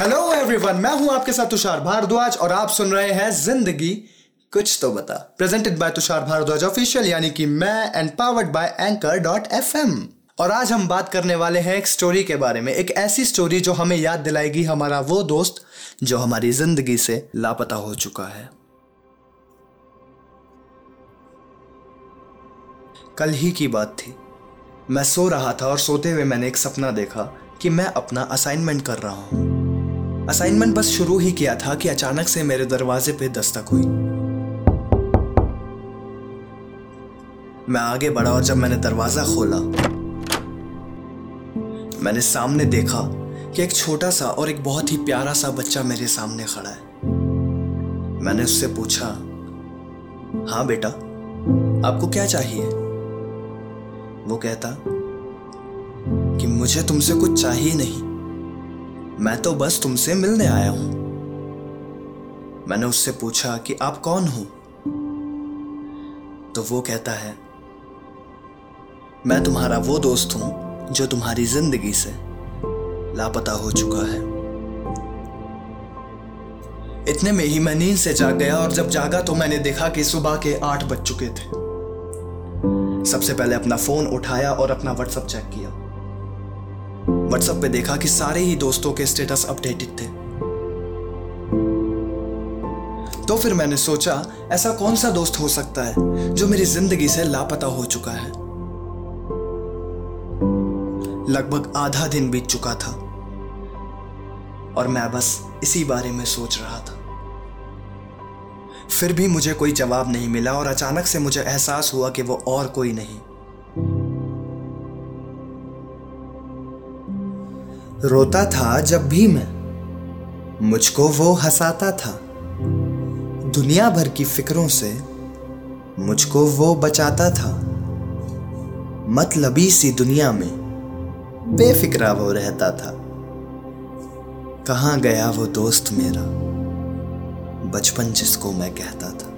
Hello everyone मैं हूँ आपके साथ तुषार भारद्वाज और आप सुन रहे हैं ज़िंदगी कुछ तो बता। Presented by Tushar Bharadwaj official यानी कि मैं and powered by anchor dot FM और आज हम बात करने वाले हैं एक स्टोरी के बारे में, एक ऐसी स्टोरी जो हमें याद दिलाएगी हमारा वो दोस्त जो हमारी ज़िंदगी से लापता हो चुका है। कल ही की बात थी। मैं सो रहा था और सोते हुए मैंने एक सपना देखा कि मैं अपना असाइनमेंट कर रहा हूँ। असाइनमेंट बस शुरू ही किया था कि अचानक से मेरे दरवाजे पे दस्तक हुई। मैं आगे बढ़ा और जब मैंने दरवाज़ा खोला, मैंने सामने देखा कि एक छोटा सा और एक बहुत ही प्यारा सा बच्चा मेरे सामने खड़ा है। मैंने उससे पूछा हाँ बेटा, आपको क्या चाहिए? वो कहता, कि मुझे तुमसे कुछ चाहिए नहीं। मैं तो बस तुमसे मिलने आया हूँ। मैंने उससे पूछा कि आप कौन हो? तो वो कहता है, मैं तुम्हारा वो दोस्त हूँ जो तुम्हारी ज़िंदगी से लापता हो चुका है। इतने में ही मैं नींद से जाग गया और जब जागा तो मैंने देखा कि सुबह के आठ बज चुके थे। सबसे पहले अपना फ़ोन उठाया और अपना व्हाट्सएप चेक किया। व्हाट्सएप पे देखा कि सारे ही दोस्तों के स्टेटस अपडेटेड थे। तो फिर मैंने सोचा, ऐसा कौन सा दोस्त हो सकता है जो मेरी ज़िंदगी से लापता हो चुका है? लगभग आधा दिन बीत चुका था और मैं बस इसी बारे में सोच रहा था। फिर भी मुझे कोई जवाब नहीं मिला और अचानक से मुझे एहसास हुआ कि वो और कोई नहीं। रोता था जब भी मैं। मुझको वो हंसाता था। दुनिया भर की फिक्रों से मुझको वो बचाता था। मतलबी सी दुनिया में बेफिक्रा वो रहता था। कहाँ गया वो दोस्त मेरा? बचपन जिसको मैं कहता था।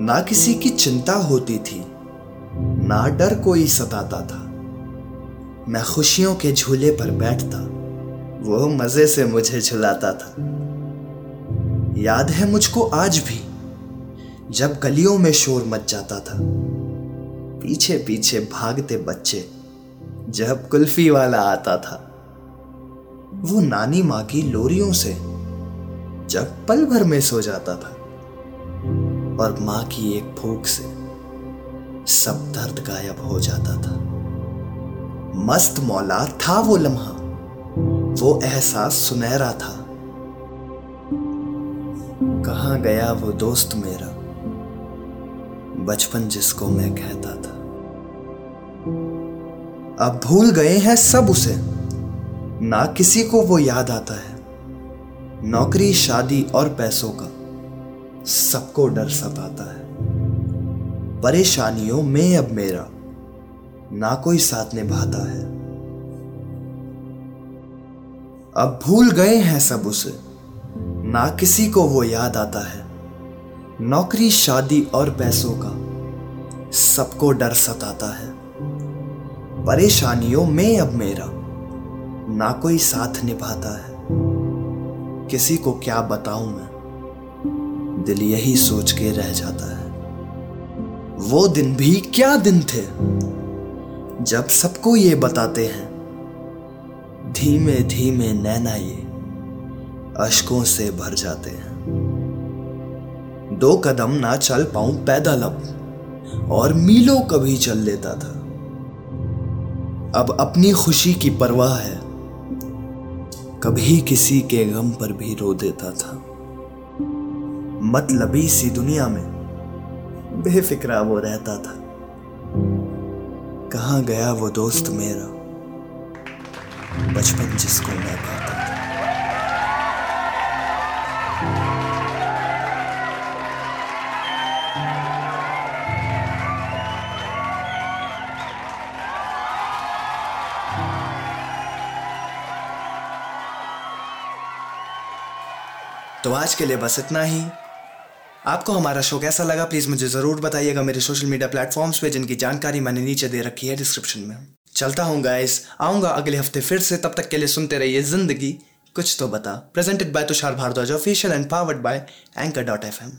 ना किसी की चिंता होती थी, ना डर कोई सताता था। मैं खुशियों के झूले पर बैठता, वो मज़े से मुझे झुलाता था। याद है मुझको आज भी, जब गलियों में शोर मच जाता था। पीछे पीछे भागते बच्चे, जब कुल्फी वाला आता था। वो नानी माँ की लोरियों से, जब पल भर में सो जाता था। और माँ की एक फूक से, सब दर्द गायब हो जाता था। मस्त मौला था वो लम्हा। वो एहसास सुनहरा था। कहा गया वो दोस्त मेरा? बचपन जिसको मैं कहता था। अब भूल गए हैं सब उसे। ना किसी को वो याद आता है। नौकरी, शादी और पैसों का। सबको डर सताता है। परेशानियों में अब मेरा। ना कोई साथ निभाता है। अब भूल गए हैं सब उसे। ना किसी को वो याद आता है। नौकरी, शादी और पैसों का सबको डर सताता है। परेशानियों में अब मेरा ना कोई साथ निभाता है। किसी को क्या बताऊँ मैं? दिल यही सोच के रह जाता है। वो दिन भी क्या दिन थे? जब सबको ये बताते हैं। धीमे धीमे नैना ये अशकों से भर जाते हैं। दो कदम ना चल पाऊँ पैदल अब, और मीलों कभी चल लेता था। अब अपनी खुशी की परवाह है। कभी किसी के गम पर भी रो देता था। मतलबी सी दुनिया में बेफिक्रा वो रहता था। कहाँ गया वो दोस्त मेरा? बचपन जिसको मैं था। तो आज के लिए बस इतना ही। आपको हमारा शो कैसा लगा प्लीज़ मुझे ज़रूर बताइएगा मेरे सोशल मीडिया प्लेटफॉर्म्स पे, जिनकी जानकारी मैंने नीचे दे रखी है डिस्क्रिप्शन में। चलता हूँ गाइस आऊँगा अगले हफ़्ते फिर से। तब तक के लिए सुनते रहिए ज़िंदगी। कुछ तो बता। Presented by Tushar Bharadwaj official and powered by anchor dot F M